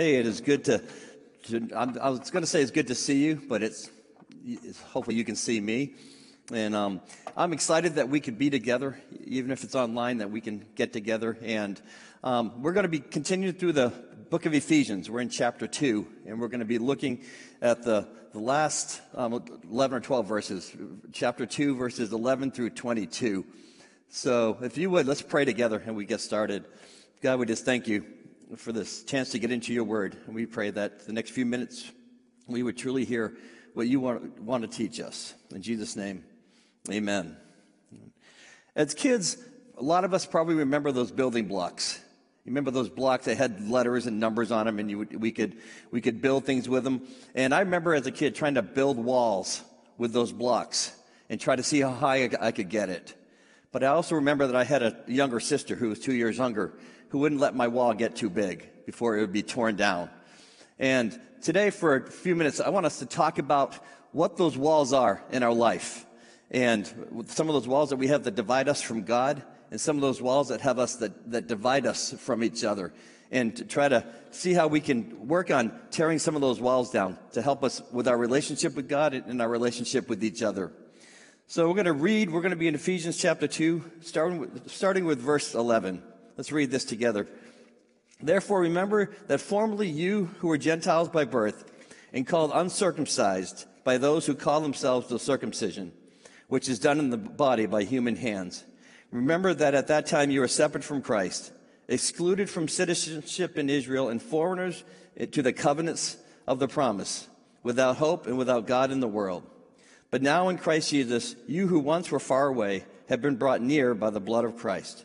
Hey, it is good to, to i was going to say it's good to see you, but it's, it's hopefully you can see me. And um, I'm excited that we could be together, even if it's online, that we can get together. And um, we're going to be continuing through the book of Ephesians. We're in chapter 2, and we're going to be looking at the, the last um, 11 or 12 verses, chapter 2, verses 11 through 22. So if you would, let's pray together and we get started. God, we just thank you for this chance to get into your word. And we pray that the next few minutes we would truly hear what you want, want to teach us. In Jesus' name, amen. As kids, a lot of us probably remember those building blocks. You remember those blocks that had letters and numbers on them, and you, we, could, we could build things with them. And I remember as a kid trying to build walls with those blocks and try to see how high I could get it. But I also remember that I had a younger sister who was two years younger, who wouldn't let my wall get too big before it would be torn down. And today, for a few minutes, I want us to talk about what those walls are in our life. And some of those walls that we have that divide us from God, and some of those walls that have us that, that divide us from each other. And to try to see how we can work on tearing some of those walls down to help us with our relationship with God and our relationship with each other. So we're going to read, we're going to be in Ephesians chapter 2, starting with, starting with verse 11. Let's read this together. Therefore, remember that formerly you who were Gentiles by birth and called uncircumcised by those who call themselves the circumcision, which is done in the body by human hands. Remember that at that time you were separate from Christ, excluded from citizenship in Israel, and foreigners to the covenants of the promise, without hope and without God in the world. But now in Christ Jesus, you who once were far away have been brought near by the blood of Christ.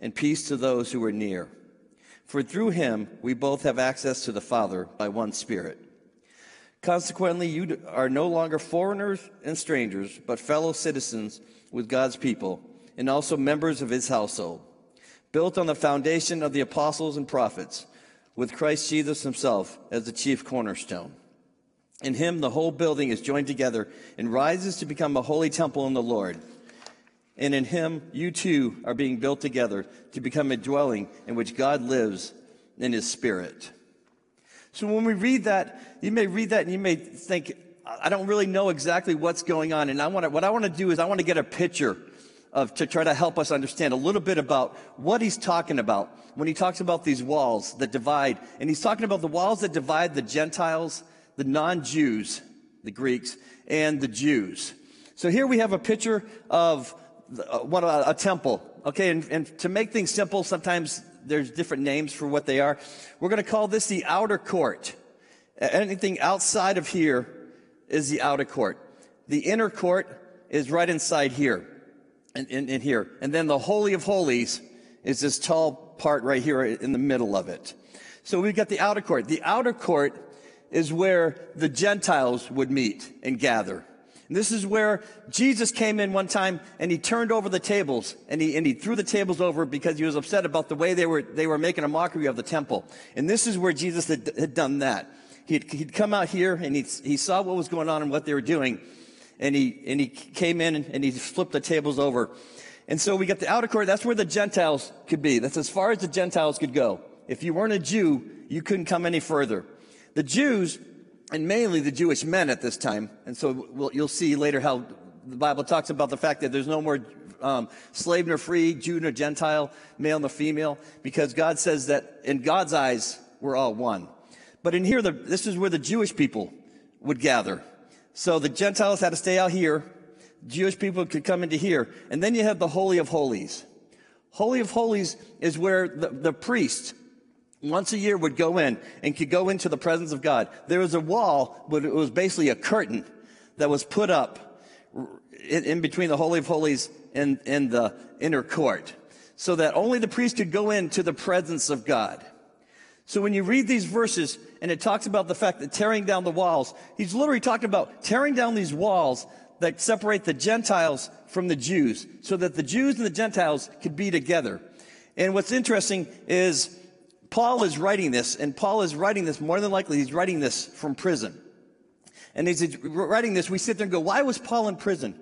and peace to those who are near. For through him we both have access to the Father by one Spirit. Consequently, you are no longer foreigners and strangers, but fellow citizens with God's people, and also members of his household, built on the foundation of the apostles and prophets, with Christ Jesus himself as the chief cornerstone. In him, the whole building is joined together and rises to become a holy temple in the Lord. And in him, you too are being built together to become a dwelling in which God lives in his spirit. So when we read that, you may read that and you may think, I don't really know exactly what's going on. And I want to, what I want to do is I want to get a picture of, to try to help us understand a little bit about what he's talking about when he talks about these walls that divide. And he's talking about the walls that divide the Gentiles, the non-Jews, the Greeks, and the Jews. So here we have a picture of Uh, what a, a temple. Okay, and, and to make things simple, sometimes there's different names for what they are. We're going to call this the outer court. Anything outside of here is the outer court. The inner court is right inside here, in, in, in, here. And then the Holy of Holies is this tall part right here in the middle of it. So we've got the outer court. The outer court is where the Gentiles would meet and gather. And this is where Jesus came in one time and he turned over the tables and he, and he threw the tables over because he was upset about the way they were, they were making a mockery of the temple. And this is where Jesus had, had done that. He'd, he'd come out here and he, he saw what was going on and what they were doing. And he, and he came in and, and he flipped the tables over. And so we got the outer court. That's where the Gentiles could be. That's as far as the Gentiles could go. If you weren't a Jew, you couldn't come any further. The Jews and mainly the Jewish men at this time. And so we'll, you'll see later how the Bible talks about the fact that there's no more um, slave nor free, Jew nor Gentile, male nor female, because God says that in God's eyes, we're all one. But in here, the, this is where the Jewish people would gather. So the Gentiles had to stay out here. Jewish people could come into here. And then you have the Holy of Holies. Holy of Holies is where the, the once a year would go in and could go into the presence of God. There was a wall, but it was basically a curtain that was put up in, in between the Holy of Holies and, and the inner court so that only the priest could go into the presence of God. So when you read these verses, and it talks about the fact that tearing down the walls, he's literally talking about tearing down these walls that separate the Gentiles from the Jews so that the Jews and the Gentiles could be together. And what's interesting is Paul is writing this, and Paul is writing this more than likely, he's writing this from prison. And as he's writing this, we sit there and go, why was Paul in prison?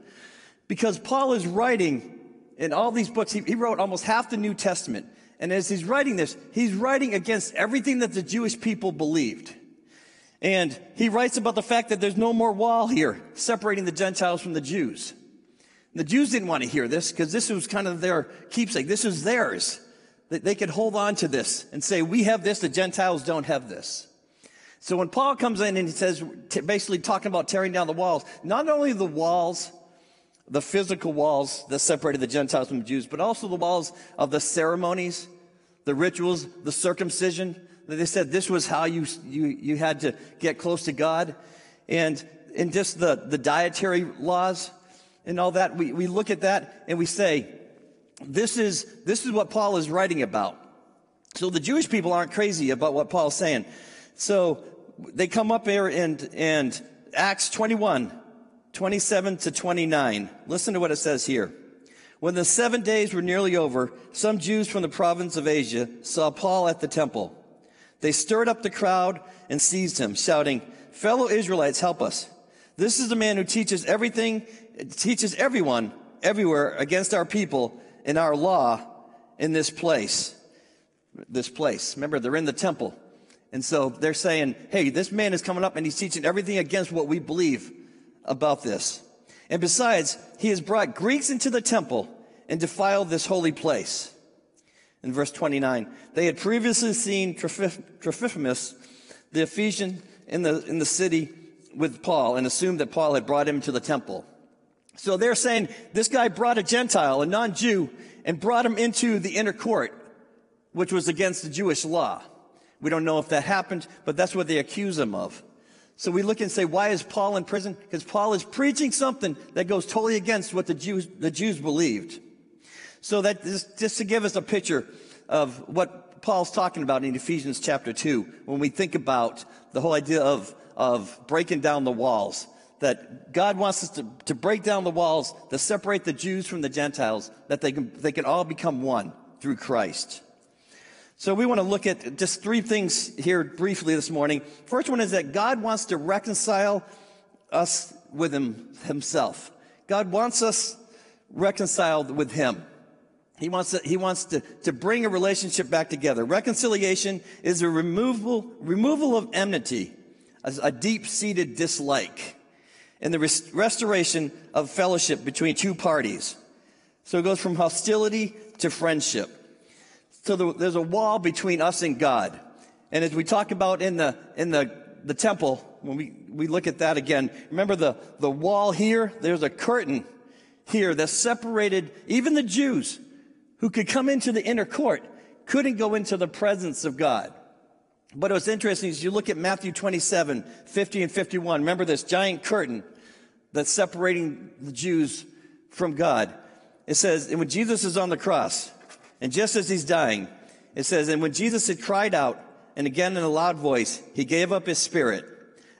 Because Paul is writing in all these books, he, he wrote almost half the New Testament. And as he's writing this, he's writing against everything that the Jewish people believed. And he writes about the fact that there's no more wall here separating the Gentiles from the Jews. The Jews didn't want to hear this because this was kind of their keepsake. This was theirs. They could hold on to this and say, we have this, the Gentiles don't have this. So when Paul comes in and he says, basically talking about tearing down the walls, not only the walls, the physical walls that separated the Gentiles from the Jews, but also the walls of the ceremonies, the rituals, the circumcision. That they said this was how you, you, you had to get close to God. And, and just the, the dietary laws and all that, we, we look at that and we say, this is, this is what Paul is writing about. So the Jewish people aren't crazy about what Paul's saying. So they come up here and, and Acts 21, 27 to 29. Listen to what it says here. When the seven days were nearly over, some Jews from the province of Asia saw Paul at the temple. They stirred up the crowd and seized him, shouting, Fellow Israelites, help us. This is the man who teaches everything, teaches everyone, everywhere against our people and our law in this place. This place. Remember, they're in the temple. And so they're saying, hey, this man is coming up and he's teaching everything against what we believe about this. And besides, he has brought Greeks into the temple and defiled this holy place. In verse 29, they had previously seen Trophimus, the Ephesian, in the, in the city with Paul and assumed that Paul had brought him to the temple. So they're saying this guy brought a Gentile, a non-Jew, and brought him into the inner court, which was against the Jewish law. We don't know if that happened, but that's what they accuse him of. So we look and say, why is Paul in prison? Because Paul is preaching something that goes totally against what the Jews, the Jews believed. So that just, just to give us a picture of what Paul's talking about in Ephesians chapter 2, when we think about the whole idea of, of breaking down the walls, that God wants us to, to break down the walls that separate the Jews from the Gentiles, that they can, they can all become one through Christ. So we want to look at just three things here briefly this morning. First one is that God wants to reconcile us with him, himself. God wants us reconciled with him. He wants to, he wants to, to bring a relationship back together. Reconciliation is a removal, removal of enmity, a, a deep-seated dislike, and the res- restoration of fellowship between two parties. So it goes from hostility to friendship. So the, there's a wall between us and God. And as we talk about in the, in the, the temple, when we, we look at that again, remember the, the wall here? There's a curtain here that separated even the Jews who could come into the inner court, couldn't go into the presence of God. But what's interesting is you look at Matthew 27, 50 and 51. Remember this giant curtain that's separating the Jews from God. It says, and when Jesus is on the cross, and just as he's dying, it says, And when Jesus had cried out, and again in a loud voice, he gave up his spirit.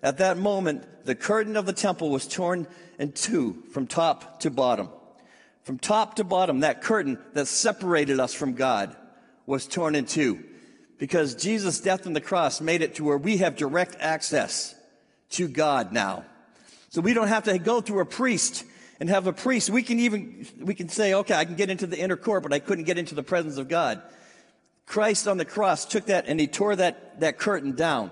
At that moment, the curtain of the temple was torn in two from top to bottom. From top to bottom, that curtain that separated us from God was torn in two. Because Jesus' death on the cross made it to where we have direct access to God now. So we don't have to go through a priest and have a priest. We can even, we can say, okay, I can get into the inner court, but I couldn't get into the presence of God. Christ on the cross took that and he tore that, that curtain down.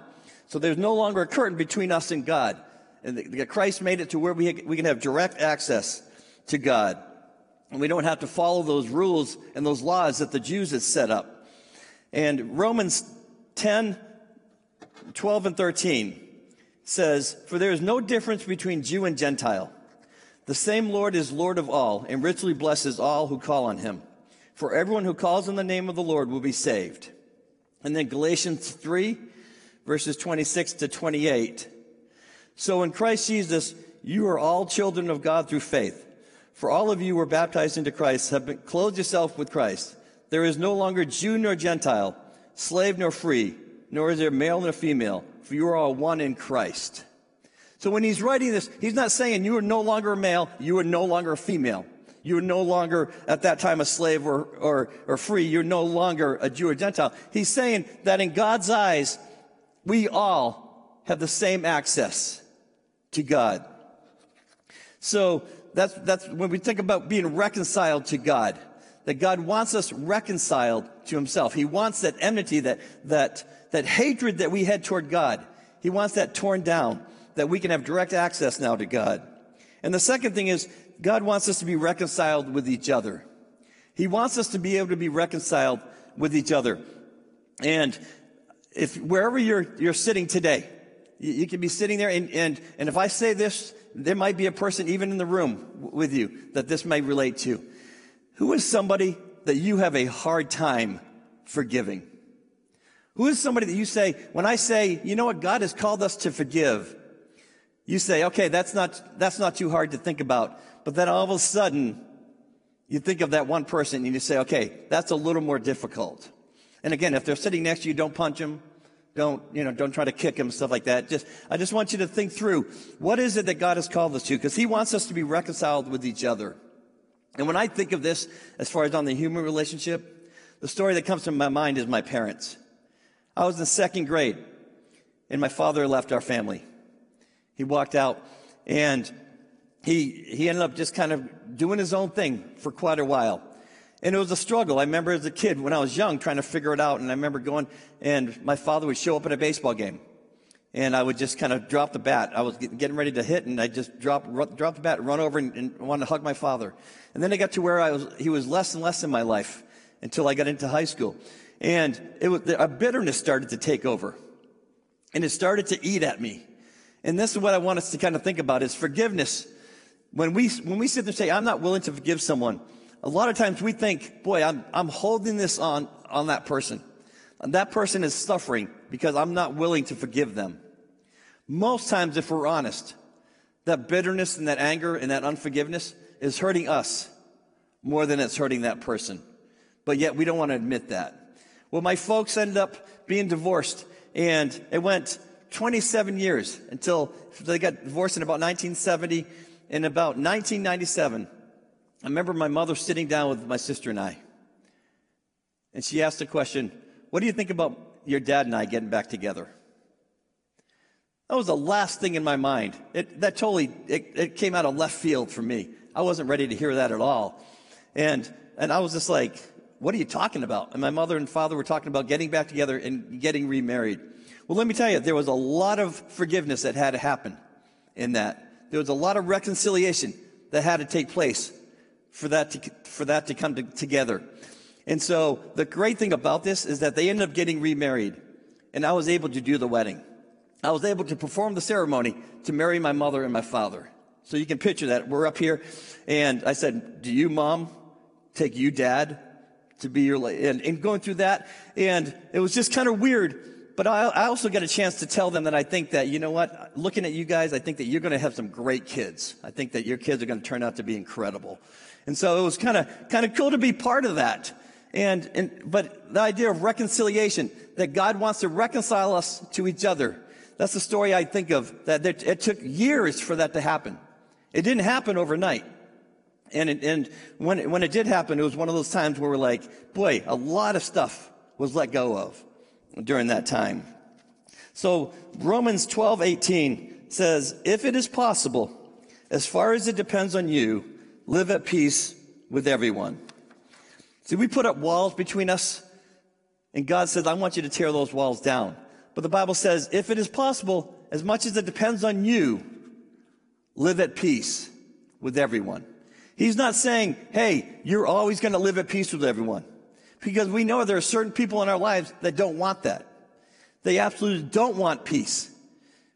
So there's no longer a curtain between us and God. And the, Christ made it to where we, we can have direct access to God. And we don't have to follow those rules and those laws that the Jews had set up. And Romans 10, 12 and 13 says, For there is no difference between Jew and Gentile the same Lord is Lord of all and richly blesses all who call on him. For everyone who calls on the name of the Lord will be saved. And then Galatians 3, verses 26 to 28. So in Christ Jesus, you are all children of God through faith. For all of you who were baptized into Christ, have been, clothed yourself with Christ. There is no longer Jew nor Gentile, slave nor free, nor is there male nor female, for you are all one in Christ. So when he's writing this, he's not saying you are no longer male, you are no longer female. You are no longer at that time a slave or, or, or free. You're no longer a Jew or Gentile. He's saying that in God's eyes, we all have the same access to God. So that's, that's when we think about being reconciled to God, that God wants us reconciled to himself. He wants that enmity, that, that, that hatred that we had toward God. He wants that torn down, that we can have direct access now to God. And the second thing is God wants us to be reconciled with each other. He wants us to be able to be reconciled with each other. And if wherever you're, you're sitting today, you, you can be sitting there and, and, and if I say this, there might be a person even in the room with you that this may relate to. Who is somebody that you have a hard time forgiving? Who is somebody that you say, when I say, you know what, God has called us to forgive, you say, okay, that's not, that's not too hard to think about. But then all of a sudden, you think of that one person and you say, okay, that's a little more difficult. And again, if they're sitting next to you, don't punch them. Don't, you know, don't try to kick them, stuff like that. Just, I just want you to think through what is it that God has called us to? Because He wants us to be reconciled with each other. And when I think of this, as far as on the human relationship, the story that comes to my mind is my parents. I was in second grade and my father left our family. He walked out and he, he ended up just kind of doing his own thing for quite a while. And it was a struggle. I remember as a kid when I was young trying to figure it out. And I remember going and my father would show up at a baseball game. And I would just kind of drop the bat. I was getting ready to hit and I just drop, drop the bat, run over and, and wanted to hug my father. And then I got to where I was, he was less and less in my life until I got into high school. And it was, a bitterness started to take over. And it started to eat at me. And this is what I want us to kind of think about is forgiveness when we, when we sit there and say, I'm not willing to forgive someone, a lot of times we think, boy, I'm, I'm holding this on, on that person. And that person is suffering because I'm not willing to forgive them. Most times, if we're honest, that bitterness and that anger and that unforgiveness is hurting us more than it's hurting that person. But yet we don't want to admit that. Well, my folks ended up being divorced and it went 27 years until they got divorced in about 1970 in about 1997, I remember my mother sitting down with my sister and I. And she asked the question, What do you think about your dad and I getting back together? That was the last thing in my mind. It, that totally, it, it came out of left field for me. I wasn't ready to hear that at all. And, and I was just like, what are you talking about? And my mother and father were talking about getting back together and getting remarried. Well, let me tell you, there was a lot of forgiveness that had to happen in that there was a lot of reconciliation that had to take place for that to, for that to come to, together. And so the great thing about this is that they ended up getting remarried and I was able to do the wedding. I was able to perform the ceremony to marry my mother and my father. So you can picture that. We're up here and I said, do you mom take you dad to be your, and, and going through that. And it was just kind of weird but I, I also got a chance to tell them that I think that, you know what, looking at you guys, I think that you're going to have some great kids. I think that your kids are going to turn out to be incredible. And so it was kind of, kind of cool to be part of that. And, and, but the idea of reconciliation, that God wants to reconcile us to each other. That's the story I think of, that it took years for that to happen. It didn't happen overnight. And, it, and when, it, when it did happen, it was one of those times where we're like, boy, a lot of stuff was let go of during that time. So Romans 12, 18 says, if it is possible, as far as it depends on you, live at peace with everyone. See, we put up walls between us, and God says, I want you to tear those walls down. But the Bible says, if it is possible, as much as it depends on you, live at peace with everyone. He's not saying, hey, you're always going to live at peace with everyone. Because we know there are certain people in our lives that don't want that. They absolutely don't want peace.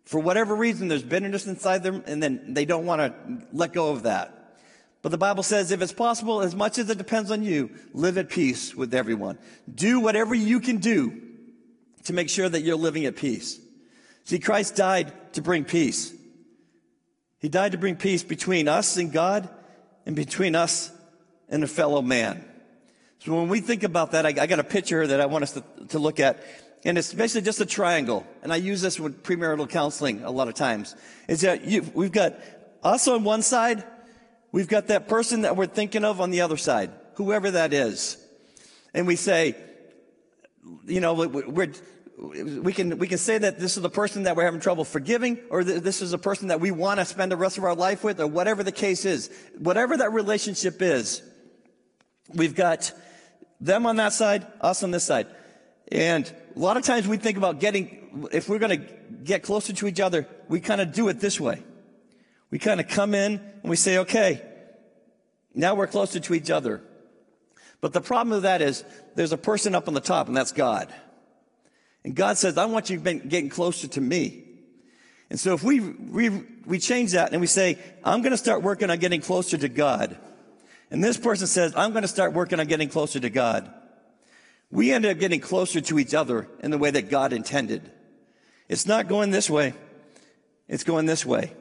For whatever reason, there's bitterness inside them, and then they don't want to let go of that. But the Bible says, if it's possible, as much as it depends on you, live at peace with everyone. Do whatever you can do to make sure that you're living at peace. See, Christ died to bring peace. He died to bring peace between us and God and between us and a fellow man. So when we think about that, I, I got a picture that I want us to, to look at. and it's basically just a triangle. And I use this with premarital counseling a lot of times. Is that you, we've got us on one side, we've got that person that we're thinking of on the other side, whoever that is. And we say, you know, we're, we can, we can say that this is the person that we're having trouble forgiving, or this is a person that we want to spend the rest of our life with, or whatever the case is. Whatever that relationship is, we've got them on that side, us on this side. And a lot of times we think about getting, if we're going to get closer to each other, we kind of do it this way. We kind of come in and we say, okay, now we're closer to each other. But the problem with that is there's a person up on the top, and that's God. And God says, I want you getting closer to me. And so if we, we, we change that and we say, I'm going to start working on getting closer to God. And this person says, I'm going to start working on getting closer to God. We end up getting closer to each other in the way that God intended. It's not going this way. It's going this way.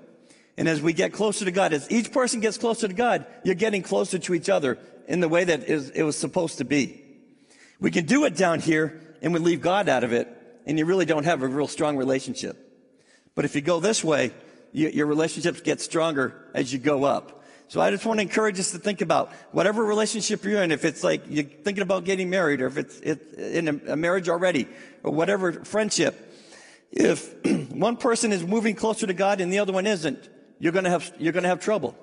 And as we get closer to God, as each person gets closer to God, you're getting closer to each other in the way that it was supposed to be. We can do it down here and we leave God out of it, and you really don't have a real strong relationship. But if you go this way, you, your relationships get stronger as you go up. So I just want to encourage us to think about whatever relationship you're in, if it's like you're thinking about getting married, or if it's, in a, a marriage already, or whatever friendship. If one person is moving closer to God and the other one isn't, you're going to have, you're going to have trouble.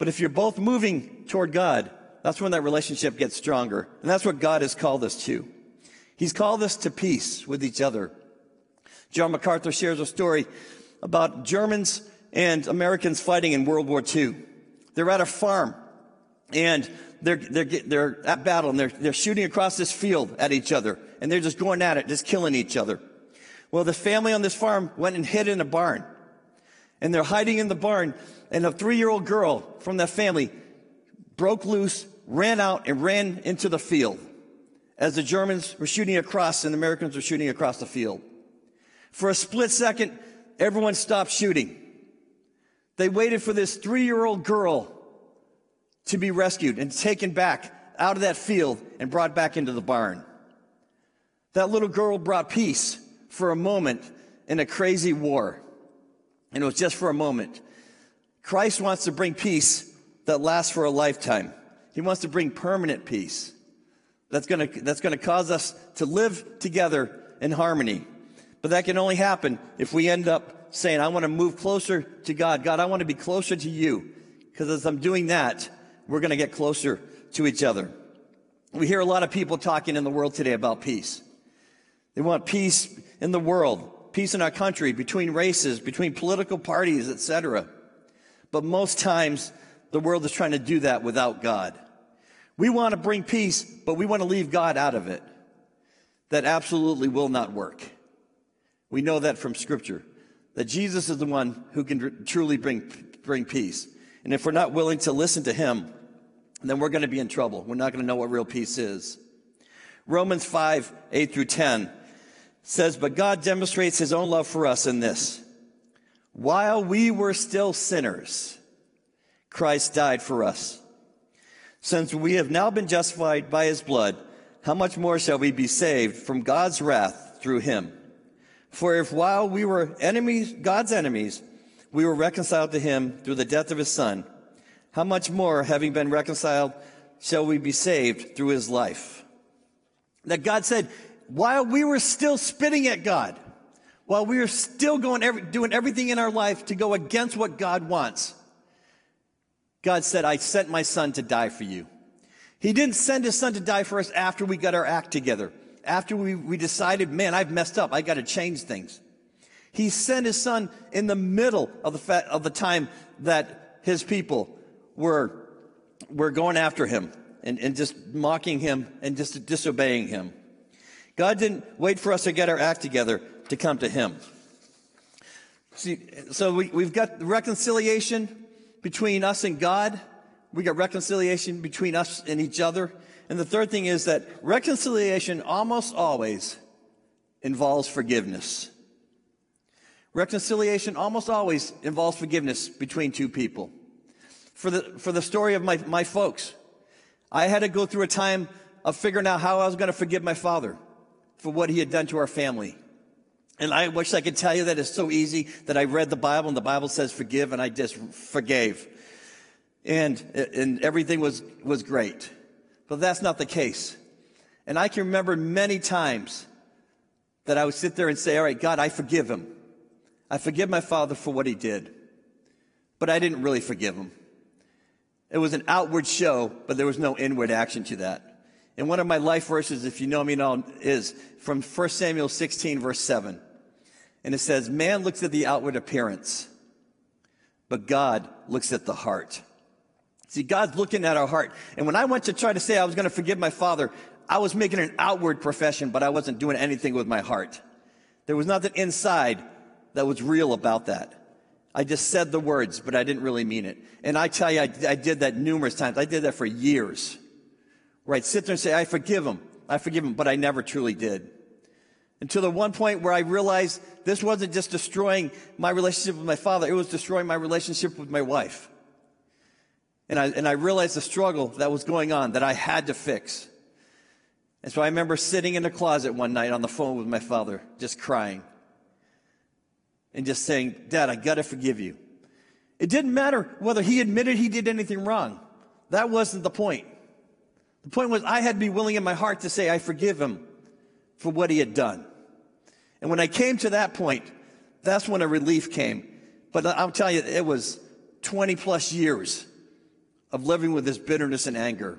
But if you're both moving toward God, that's when that relationship gets stronger. And that's what God has called us to. He's called us to peace with each other. John MacArthur shares a story about Germans and Americans fighting in World War II. They're at a farm and they're, they're, they're at battle and they're, they're shooting across this field at each other and they're just going at it, just killing each other. Well, the family on this farm went and hid in a barn and they're hiding in the barn and a three-year-old girl from that family broke loose, ran out and ran into the field as the Germans were shooting across and the Americans were shooting across the field. For a split second, everyone stopped shooting. They waited for this three year old girl to be rescued and taken back out of that field and brought back into the barn. That little girl brought peace for a moment in a crazy war. And it was just for a moment. Christ wants to bring peace that lasts for a lifetime. He wants to bring permanent peace that's going to that's going to cause us to live together in harmony. But that can only happen if we end up saying, I want to move closer to God. God, I want to be closer to you. Because as I'm doing that, we're going to get closer to each other. We hear a lot of people talking in the world today about peace. They want peace in the world, peace in our country, between races, between political parties, etc. But most times, the world is trying to do that without God. We want to bring peace, but we want to leave God out of it. That absolutely will not work. We know that from Scripture, that Jesus is the one who can truly bring, bring peace. And if we're not willing to listen to Him, then we're going to be in trouble. We're not going to know what real peace is. Romans 5, 8 through 10 says, But God demonstrates His own love for us in this. While we were still sinners, Christ died for us. Since we have now been justified by his blood, how much more shall we be saved from God's wrath through him? For if while we were enemies, God's enemies, we were reconciled to him through the death of his son, how much more, having been reconciled, shall we be saved through his life? That God said, while we were still spitting at God, while we were still going every, doing everything in our life to go against what God wants, God said, I sent my son to die for you. He didn't send his son to die for us after we got our act together, after we, we decided, man, I've messed up. I got to change things. He sent his son in the middle of the, fa- of the time that his people were, were going after him and, and just mocking him and just disobeying him. God didn't wait for us to get our act together to come to him. See, so we, we've got reconciliation between us and God. We got reconciliation between us and each other. And the third thing is that reconciliation almost always involves forgiveness. Reconciliation almost always involves forgiveness between two people. For the, for the story of my, my folks, I had to go through a time of figuring out how I was going to forgive my father for what he had done to our family. And I wish I could tell you that it's so easy that I read the Bible and the Bible says forgive and I just forgave. And, and everything was, was great. But that's not the case. And I can remember many times that I would sit there and say, all right, God, I forgive him. I forgive my father for what he did. But I didn't really forgive him. It was an outward show, but there was no inward action to that. And one of my life verses, if you know me now, is from 1 Samuel 16, verse 7. And it says, Man looks at the outward appearance, but God looks at the heart. See, God's looking at our heart. And when I went to try to say I was going to forgive my father, I was making an outward profession, but I wasn't doing anything with my heart. There was nothing inside that was real about that. I just said the words, but I didn't really mean it. And I tell you, I, I did that numerous times. I did that for years. I'd sit there and say, I forgive him. I forgive him, but I never truly did. Until the one point where I realized this wasn't just destroying my relationship with my father, it was destroying my relationship with my wife. And I, and I realized the struggle that was going on that I had to fix. And so I remember sitting in the closet one night on the phone with my father, just crying and just saying, Dad, I got to forgive you. It didn't matter whether he admitted he did anything wrong. That wasn't the point. The point was I had to be willing in my heart to say, I forgive him for what he had done. And when I came to that point, that's when a relief came. But I'll tell you, it was 20 plus years of living with this bitterness and anger.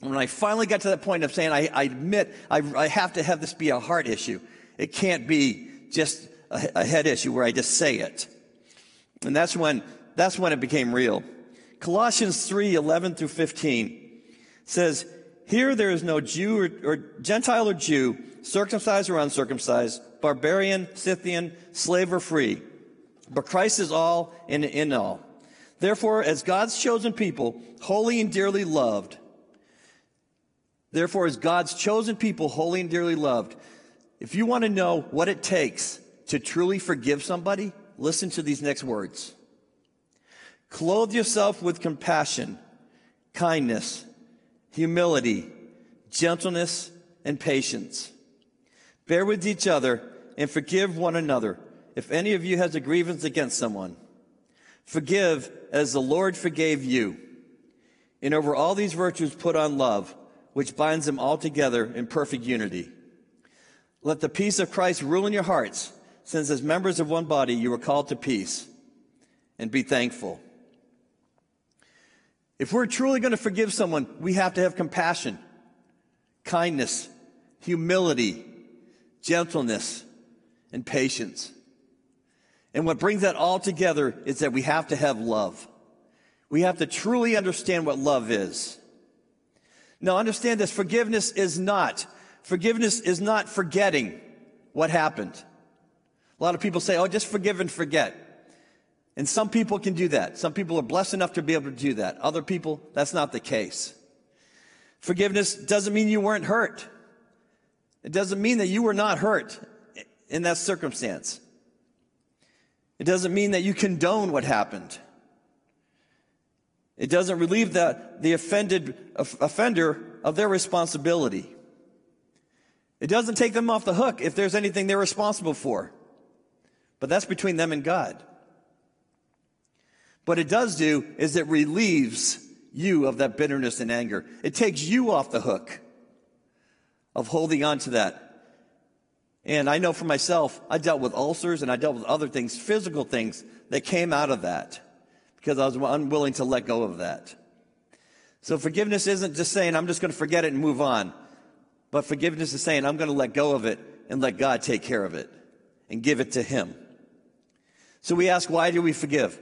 And when I finally got to that point of saying, I, I admit I, I have to have this be a heart issue. It can't be just a, head issue where I just say it. And that's when, that's when it became real. Colossians 3, 11 through 15 says, here there is no Jew or, or, Gentile or Jew, circumcised or uncircumcised, barbarian, Scythian, slave or free. But Christ is all and in all. Therefore, as God's chosen people, holy and dearly loved, therefore, as God's chosen people, holy and dearly loved, if you want to know what it takes to truly forgive somebody, listen to these next words. Clothe yourself with compassion, kindness, humility, gentleness, and patience. Bear with each other and forgive one another if any of you has a grievance against someone. Forgive as the Lord forgave you. And over all these virtues put on love, which binds them all together in perfect unity. Let the peace of Christ rule in your hearts since as members of one body you are called to peace and be thankful. If we're truly going to forgive someone, we have to have compassion, kindness, humility, gentleness, and patience. And what brings that all together is that we have to have love. We have to truly understand what love is. Now understand this, forgiveness is not, forgiveness is not forgetting what happened. A lot of people say, oh, just forgive and forget. And some people can do that. Some people are blessed enough to be able to do that. Other people, that's not the case. Forgiveness doesn't mean you weren't hurt. It doesn't mean that you were not hurt in that circumstance. It doesn't mean that you condone what happened. It doesn't relieve the, the offended offender of their responsibility. It doesn't take them off the hook if there's anything they're responsible for. But that's between them and God. What it does do is it relieves you of that bitterness and anger. It takes you off the hook of holding on to that. And I know for myself, I dealt with ulcers and I dealt with other things, physical things that came out of that because I was unwilling to let go of that. So forgiveness isn't just saying, I'm just going to forget it and move on. But forgiveness is saying, I'm going to let go of it and let God take care of it and give it to Him. So we ask, why do we forgive?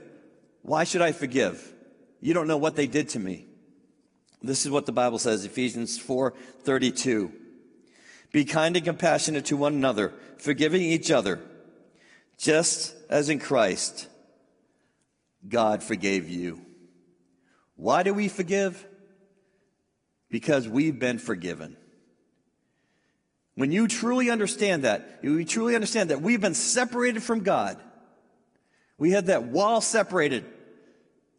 Why should I forgive? You don't know what they did to me. This is what the Bible says, Ephesians 4:32. Be kind and compassionate to one another, forgiving each other, just as in Christ God forgave you. Why do we forgive? Because we've been forgiven. When you truly understand that, you truly understand that we've been separated from God, we had that wall separated.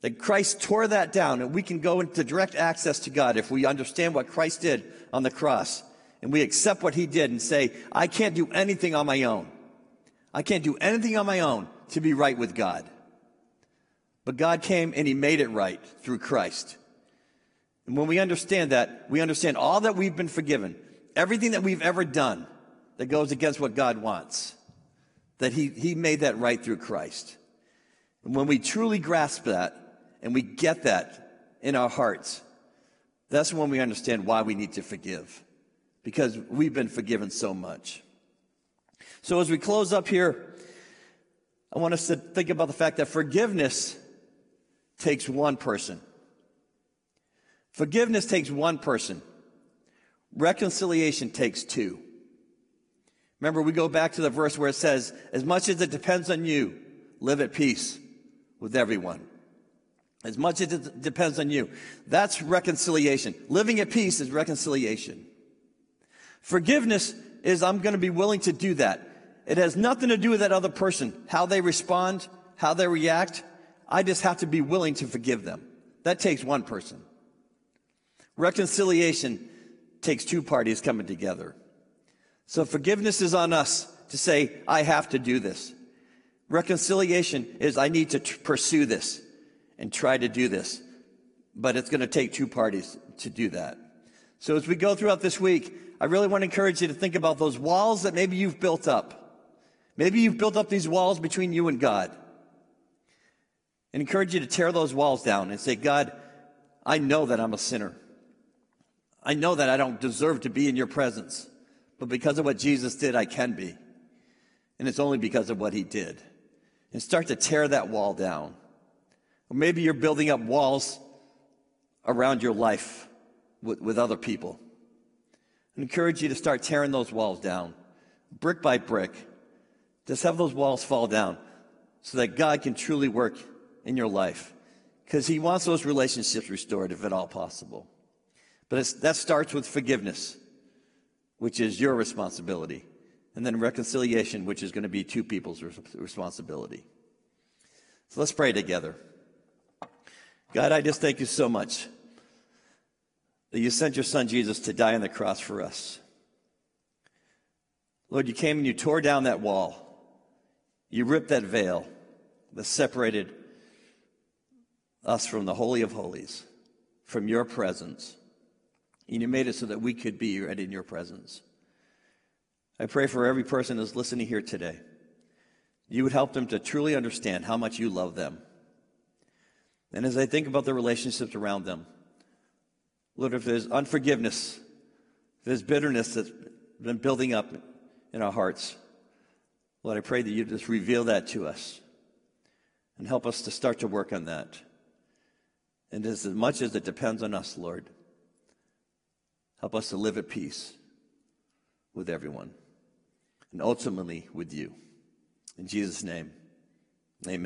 That Christ tore that down, and we can go into direct access to God if we understand what Christ did on the cross and we accept what he did and say, I can't do anything on my own. I can't do anything on my own to be right with God. But God came and he made it right through Christ. And when we understand that, we understand all that we've been forgiven, everything that we've ever done that goes against what God wants, that he, he made that right through Christ. And when we truly grasp that and we get that in our hearts, that's when we understand why we need to forgive because we've been forgiven so much. So as we close up here, I want us to think about the fact that forgiveness takes one person. Forgiveness takes one person. Reconciliation takes two. Remember, we go back to the verse where it says, as much as it depends on you, live at peace with everyone. As much as it depends on you. That's reconciliation. Living at peace is reconciliation. Forgiveness is I'm going to be willing to do that. It has nothing to do with that other person, how they respond, how they react. I just have to be willing to forgive them. That takes one person. Reconciliation takes two parties coming together. So forgiveness is on us to say, I have to do this. Reconciliation is I need to t- pursue this and try to do this. But it's going to take two parties to do that. So as we go throughout this week, I really want to encourage you to think about those walls that maybe you've built up. Maybe you've built up these walls between you and God. And encourage you to tear those walls down and say, God, I know that I'm a sinner. I know that I don't deserve to be in your presence, but because of what Jesus did, I can be. And it's only because of what he did. And start to tear that wall down. Or maybe you're building up walls around your life with, with other people. I encourage you to start tearing those walls down, brick by brick. Just have those walls fall down so that God can truly work in your life. Because He wants those relationships restored, if at all possible. But that starts with forgiveness, which is your responsibility, and then reconciliation, which is going to be two people's responsibility. So let's pray together. God, I just thank you so much that you sent your son Jesus to die on the cross for us. Lord, you came and you tore down that wall. You ripped that veil that separated us from the Holy of Holies, from your presence. And you made it so that we could be right in your presence. I pray for every person that's listening here today. You would help them to truly understand how much you love them. And as I think about the relationships around them, Lord, if there's unforgiveness, if there's bitterness that's been building up in our hearts, Lord, I pray that you just reveal that to us and help us to start to work on that. And as much as it depends on us, Lord, help us to live at peace with everyone and ultimately with you. In Jesus' name, amen.